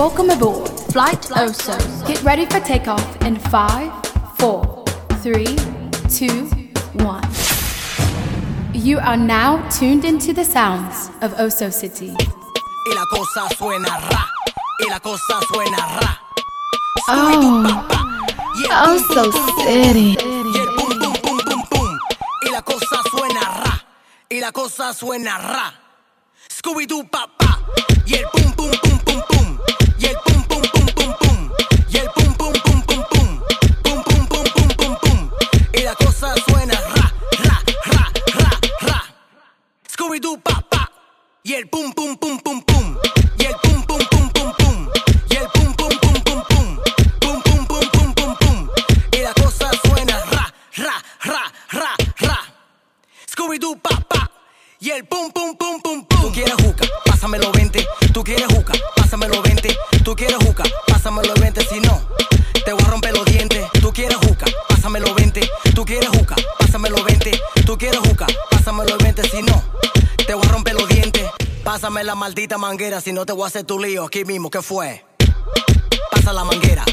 Welcome aboard Flight Oso. Get ready for takeoff in 5, 4, 3, 2, 1. You are now tuned into the sounds of Oso City. Oh, Oso City. Y la cosa suena ra. Scooby-Doo, papá. Y el. y el pum pum pum maldita manguera, si no te voy a hacer tu lío aquí mismo, ¿qué fue? Pasa la manguera.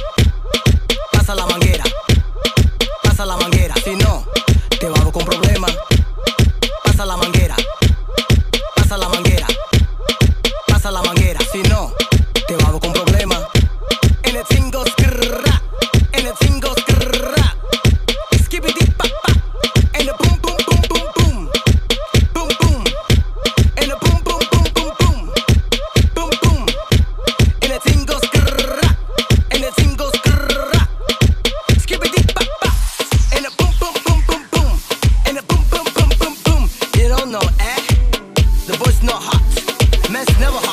mess never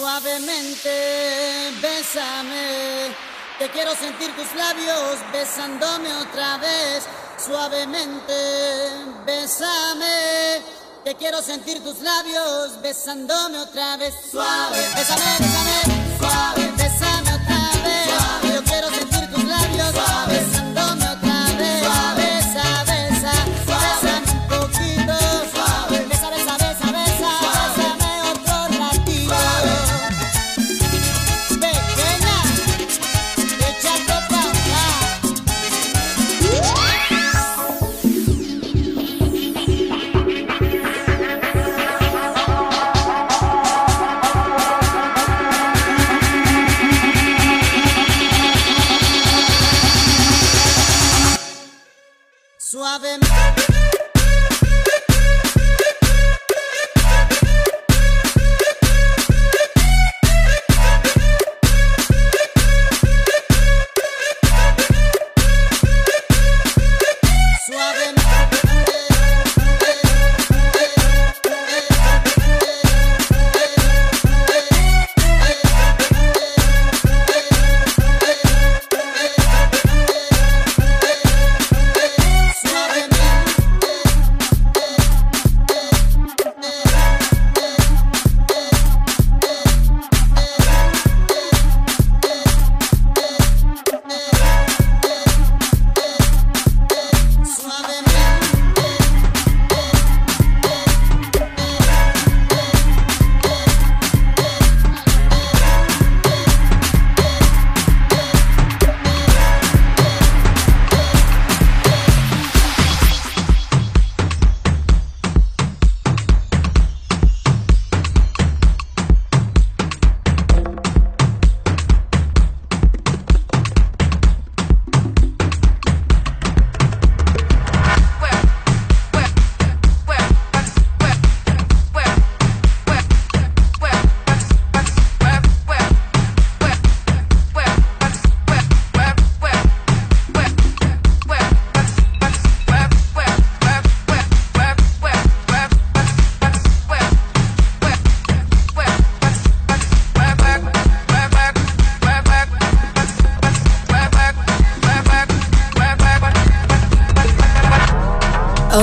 Suavemente, bésame. Te quiero sentir tus labios besándome otra vez. Suavemente, bésame. Te quiero sentir tus labios besándome otra vez. Suave, bésame, bésame, suave.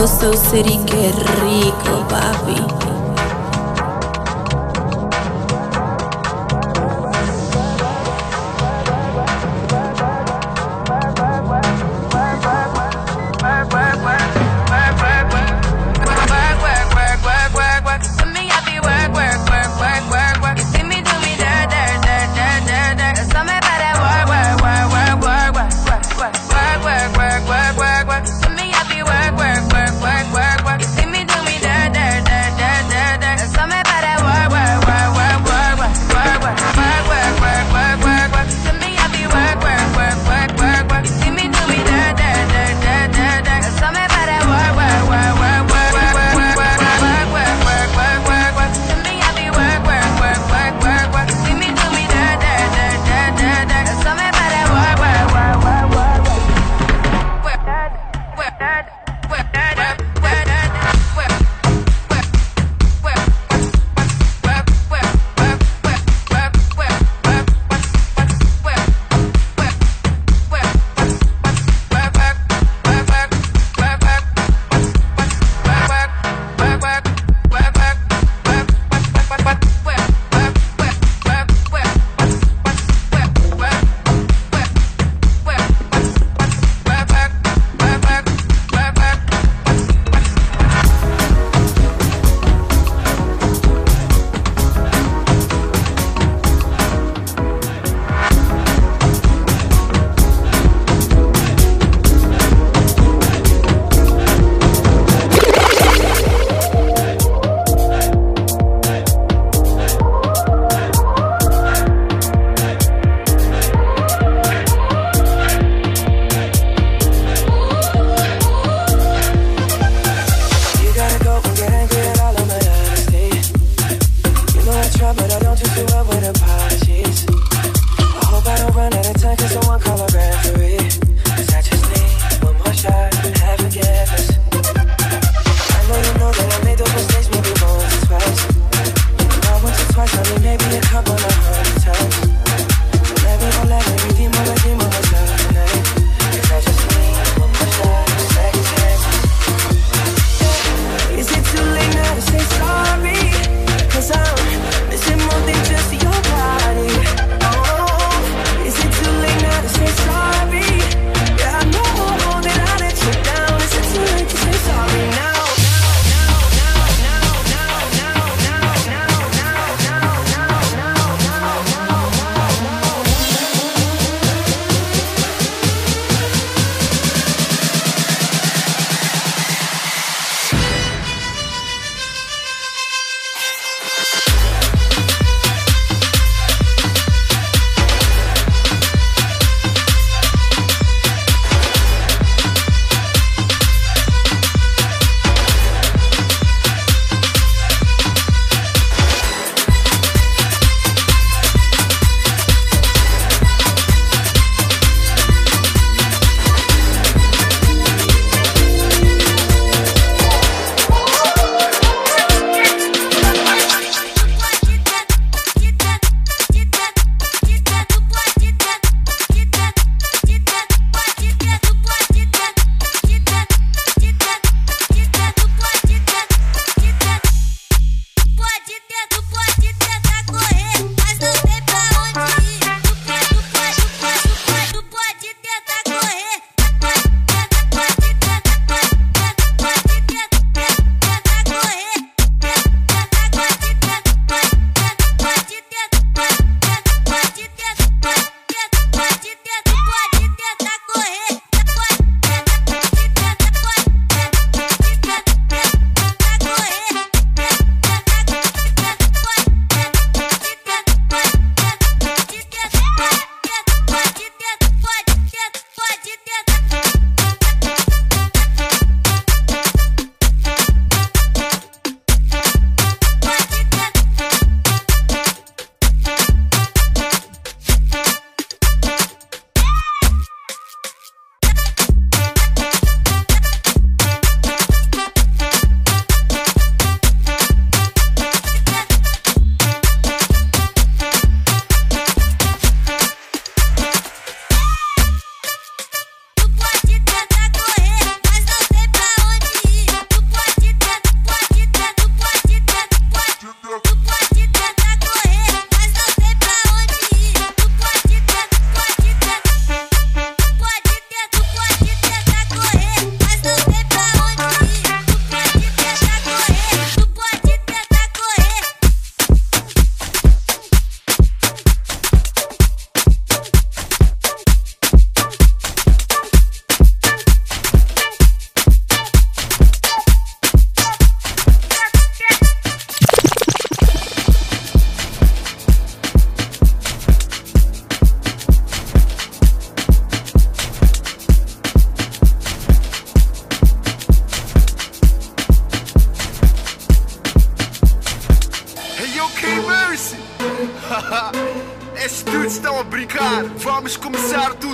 So City, qué rico, papi.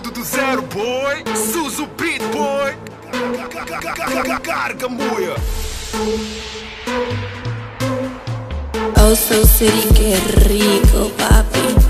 Tudo do zero, boy. Suzu Beat, boy. Carga moia. Oh, so city, qué rico, papi.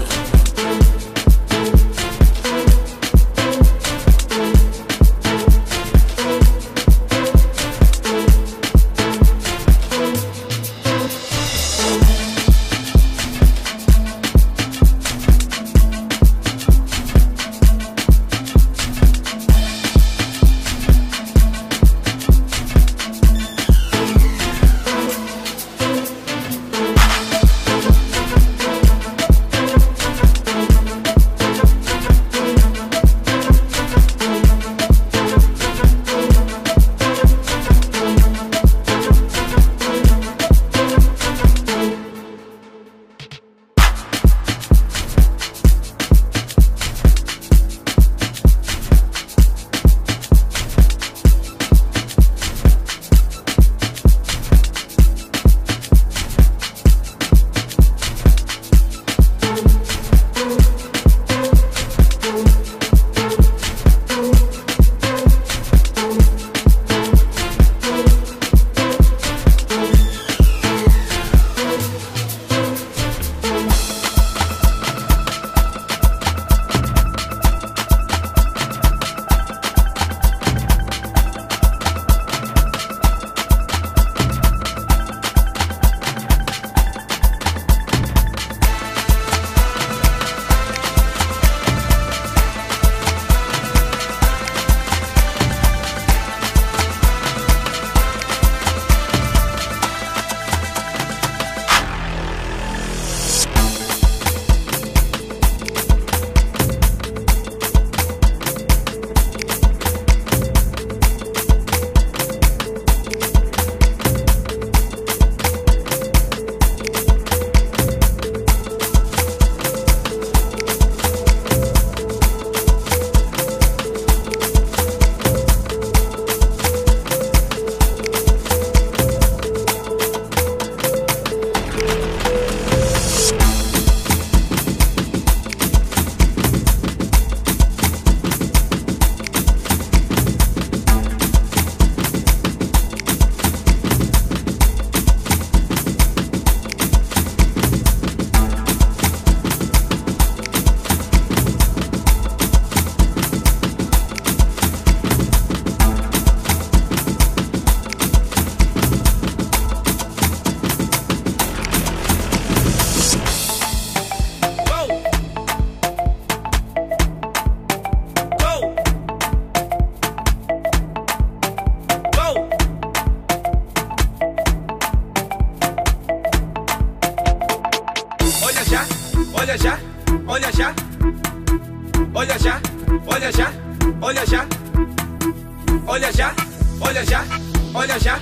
já, olha já, olha já,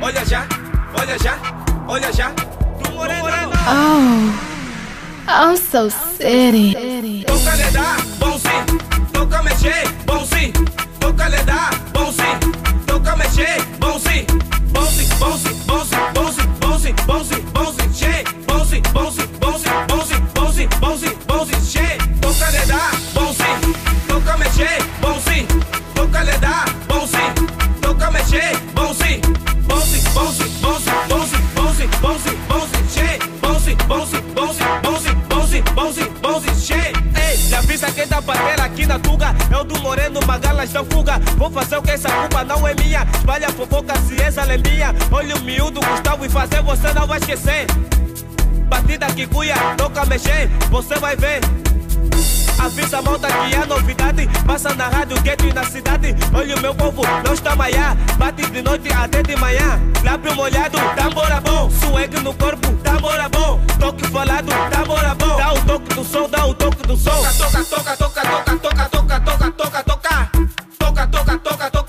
olha já, olha já, olha já, pro moreno. Oh, I'm so city. Toca lhe dar, bom sim. Toca mexer, bom sim. Toca lhe dar, bom sim. Toca mexer. Bom sim, bom sim, bom sim. Bons se. Ei, já avisa quem tá panela aqui na Tuga? É Eu do Moreno, Magalas da fuga. Vou fazer o que essa culpa não é minha. Espalha fofoca, ciência, lembinha. É Olha o miúdo, Gustavo, e fazer você não vai esquecer. Batida que cuia, nunca mexer, você vai ver. Avisa a volta que é novidade. Passa na rádio, gueto e na cidade. Olha o meu povo, não está maiá. Bate de noite até de manhã. Lábio molhado, tambora bom. Swag no corpo, tambora bom. Toque falado, tambora bom. Dá o toque do som, dá o toque do som. Toca, toca, toca, toca, toca, toca, toca, toca, toca, toca. Toca, toca, toca, toca.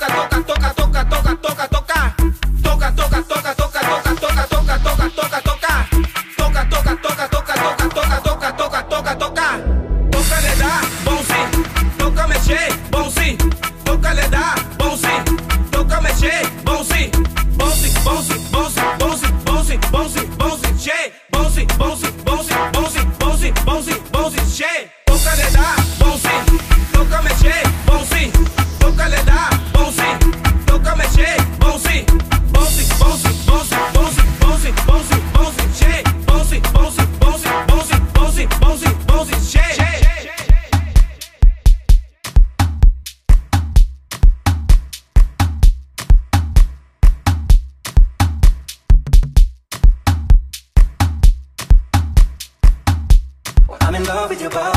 your body.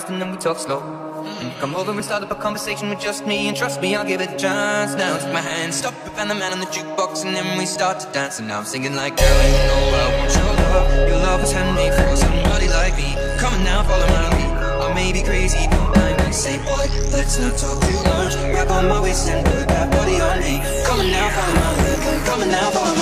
fast and then we talk slow. And come over and start up a conversation with just me, and trust me, I'll give it a chance. Now take my hand, stop and find the man on the jukebox, and then we start to dance. And now I'm singing like, girl, you know I want your love. Your love was handmade for somebody like me. Come on now, follow my lead. I may be crazy, don't mind. Say, boy, let's not talk too much. Wrap on my waist and put that body on me. Come on now, follow my lead. Come on now, follow my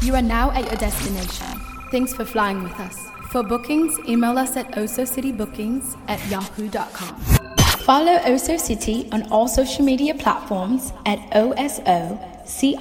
You are now at your destination. Thanks for flying with us. For bookings, email us at osocitybookings at yahoo.com. Follow OSO City on all social media platforms at OSOCITY.